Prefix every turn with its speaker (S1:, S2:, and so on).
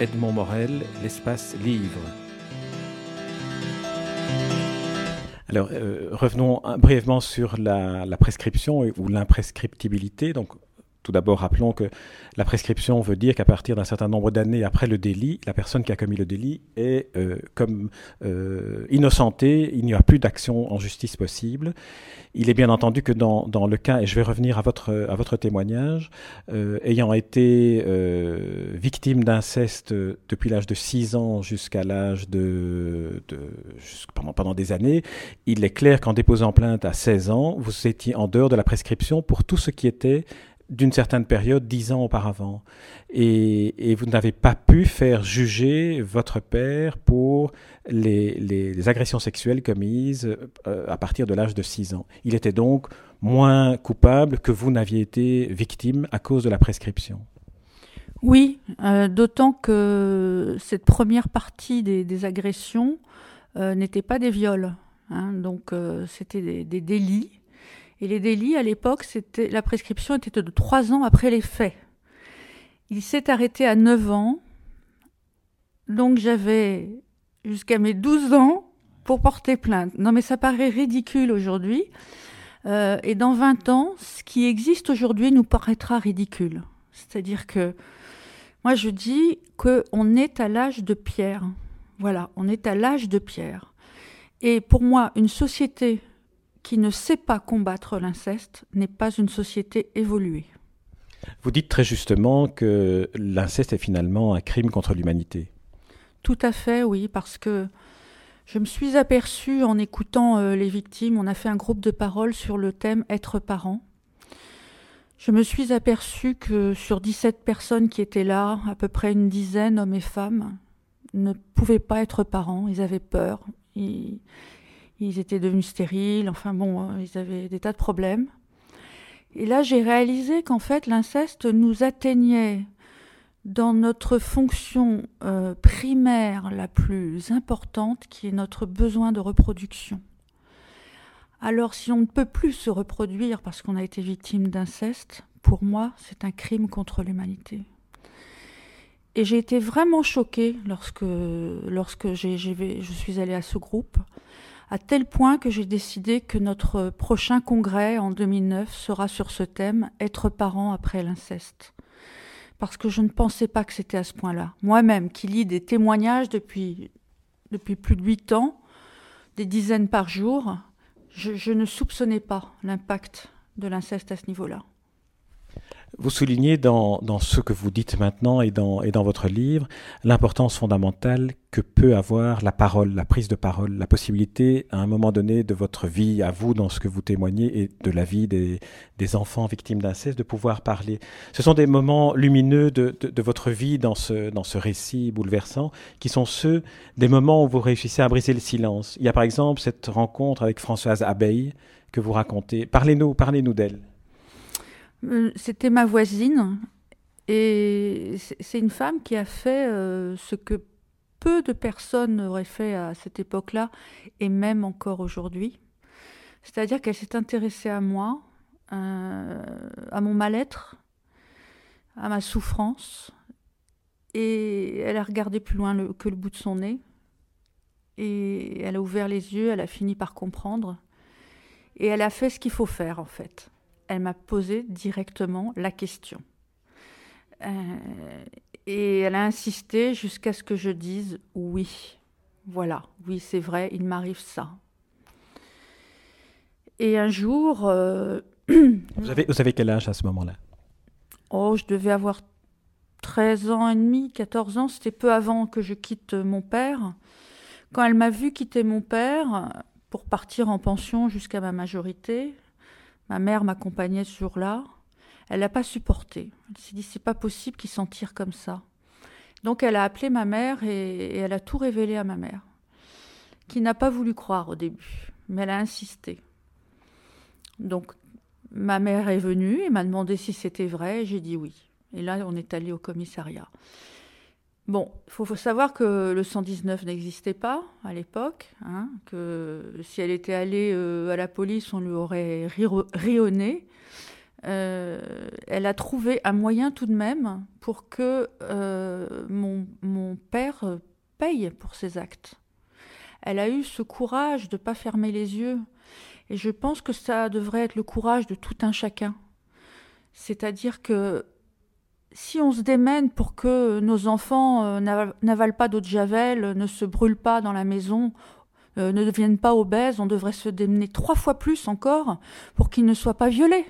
S1: Edmond Morel, l'espace livre. Alors, euh, revenons brièvement sur la, la prescription ou l'imprescriptibilité. Donc, tout d'abord, rappelons que la prescription veut dire qu'à partir d'un certain nombre d'années après le délit, la personne qui a commis le délit est euh, comme euh, innocentée, il n'y a plus d'action en justice possible. Il est bien entendu que dans, dans, le cas, et je vais revenir à votre, à votre témoignage, euh, ayant été victime d'inceste depuis l'âge de 6 ans jusqu'à l'âge de, de pendant, pendant des années, il est clair qu'en déposant plainte à 16 ans, vous étiez en dehors de la prescription pour tout ce qui était d'une certaine période, dix ans auparavant. Et, vous n'avez pas pu faire juger votre père pour les, agressions sexuelles commises euh, à partir de l'âge de six ans. Il était donc moins coupable que vous n'aviez été victime à cause de la prescription.
S2: Oui, euh, d'autant que cette première partie des, agressions euh, n'était pas des viols. Hein, donc c'était des délits et les délits, à l'époque, c'était la prescription était de trois ans après les faits. Il s'est arrêté à 9 ans. Donc j'avais jusqu'à mes 12 ans pour porter plainte. Non mais ça paraît ridicule aujourd'hui. Euh, et dans 20 ans, ce qui existe aujourd'hui nous paraîtra ridicule. C'est-à-dire que moi je dis qu'on est à l'âge de pierre. Voilà, on est à l'âge de pierre. Et pour moi, une société qui ne sait pas combattre l'inceste n'est pas une société évoluée.
S1: Vous dites très justement que l'inceste est finalement un crime contre l'humanité.
S2: Tout à fait, oui, parce que je me suis aperçue en écoutant euh, les victimes, on a fait un groupe de parole sur le thème être parent. Je me suis aperçue que sur 17 personnes qui étaient là, à peu près une dizaine, hommes et femmes, ne pouvaient pas être parents, ils avaient peur, ils, ils étaient devenus stériles, enfin bon, euh, ils avaient des tas de problèmes. Et là, j'ai réalisé qu'en fait, l'inceste nous atteignait dans notre fonction euh, primaire la plus importante, qui est notre besoin de reproduction. Alors, si on ne peut plus se reproduire parce qu'on a été victime d'inceste, pour moi, c'est un crime contre l'humanité. Et j'ai été vraiment choquée lorsque, lorsque je suis allée à ce groupe à tel point que j'ai décidé que notre prochain congrès en 2009 sera sur ce thème Être parent après l'inceste. Parce que je ne pensais pas que c'était à ce point-là. Moi-même, qui lis des témoignages depuis, depuis plus de huit ans, des dizaines par jour, je, je ne soupçonnais pas l'impact de l'inceste à ce niveau-là.
S1: Vous soulignez dans, ce que vous dites maintenant et dans, votre livre l'importance fondamentale que peut avoir la parole, la prise de parole, la possibilité à un moment donné de votre vie, à vous dans ce que vous témoignez et de la vie des, enfants victimes d'inceste, de pouvoir parler. Ce sont des moments lumineux de, votre vie dans ce, dans ce récit bouleversant qui sont ceux des moments où vous réussissez à briser le silence. Il y a par exemple cette rencontre avec Françoise Abeille que vous racontez. Parlez-nous, parlez-nous d'elle.
S2: Euh, c'était ma voisine et c'est une femme qui a fait euh, ce que peu de personnes auraient fait à cette époque-là et même encore aujourd'hui. C'est-à-dire qu'elle s'est intéressée à moi, euh, à mon mal-être, à ma souffrance, et elle a regardé plus loin que le bout de son nez, et elle a ouvert les yeux, elle a fini par comprendre, et elle a fait ce qu'il faut faire en fait elle m'a posé directement la question. Euh, et elle a insisté jusqu'à ce que je dise oui. Voilà, oui, c'est vrai, il m'arrive ça. Et un jour... Euh,
S1: vous, avez, vous avez quel âge à ce moment-là?
S2: Oh, je devais avoir 13 ans et demi, 14 ans, c'était peu avant que je quitte mon père. Quand elle m'a vu quitter mon père pour partir en pension jusqu'à ma majorité, Ma mère m'accompagnait ce jour-là. Elle n'a pas supporté. Elle s'est dit c'est pas possible qu'il s'en tire comme ça. Donc elle a appelé ma mère et, et elle a tout révélé à ma mère, qui n'a pas voulu croire au début, mais elle a insisté. Donc ma mère est venue et m'a demandé si c'était vrai j'ai dit oui. Et là on est allé au commissariat. Bon, il faut, savoir que le 119 n'existait pas à l'époque, hein, que si elle était allée euh, à la police, on lui aurait rionné. Euh, elle a trouvé un moyen tout de même pour que euh, mon, mon, père paye pour ses actes. Elle a eu ce courage de ne pas fermer les yeux. Et je pense que ça devrait être le courage de tout un chacun. C'est-à-dire que si on se démène pour que nos enfants euh, n'avalent pas d'eau de javel, ne se brûlent pas dans la maison, euh, ne deviennent pas obèses, on devrait se démener trois fois plus encore pour qu'ils ne soient pas violés.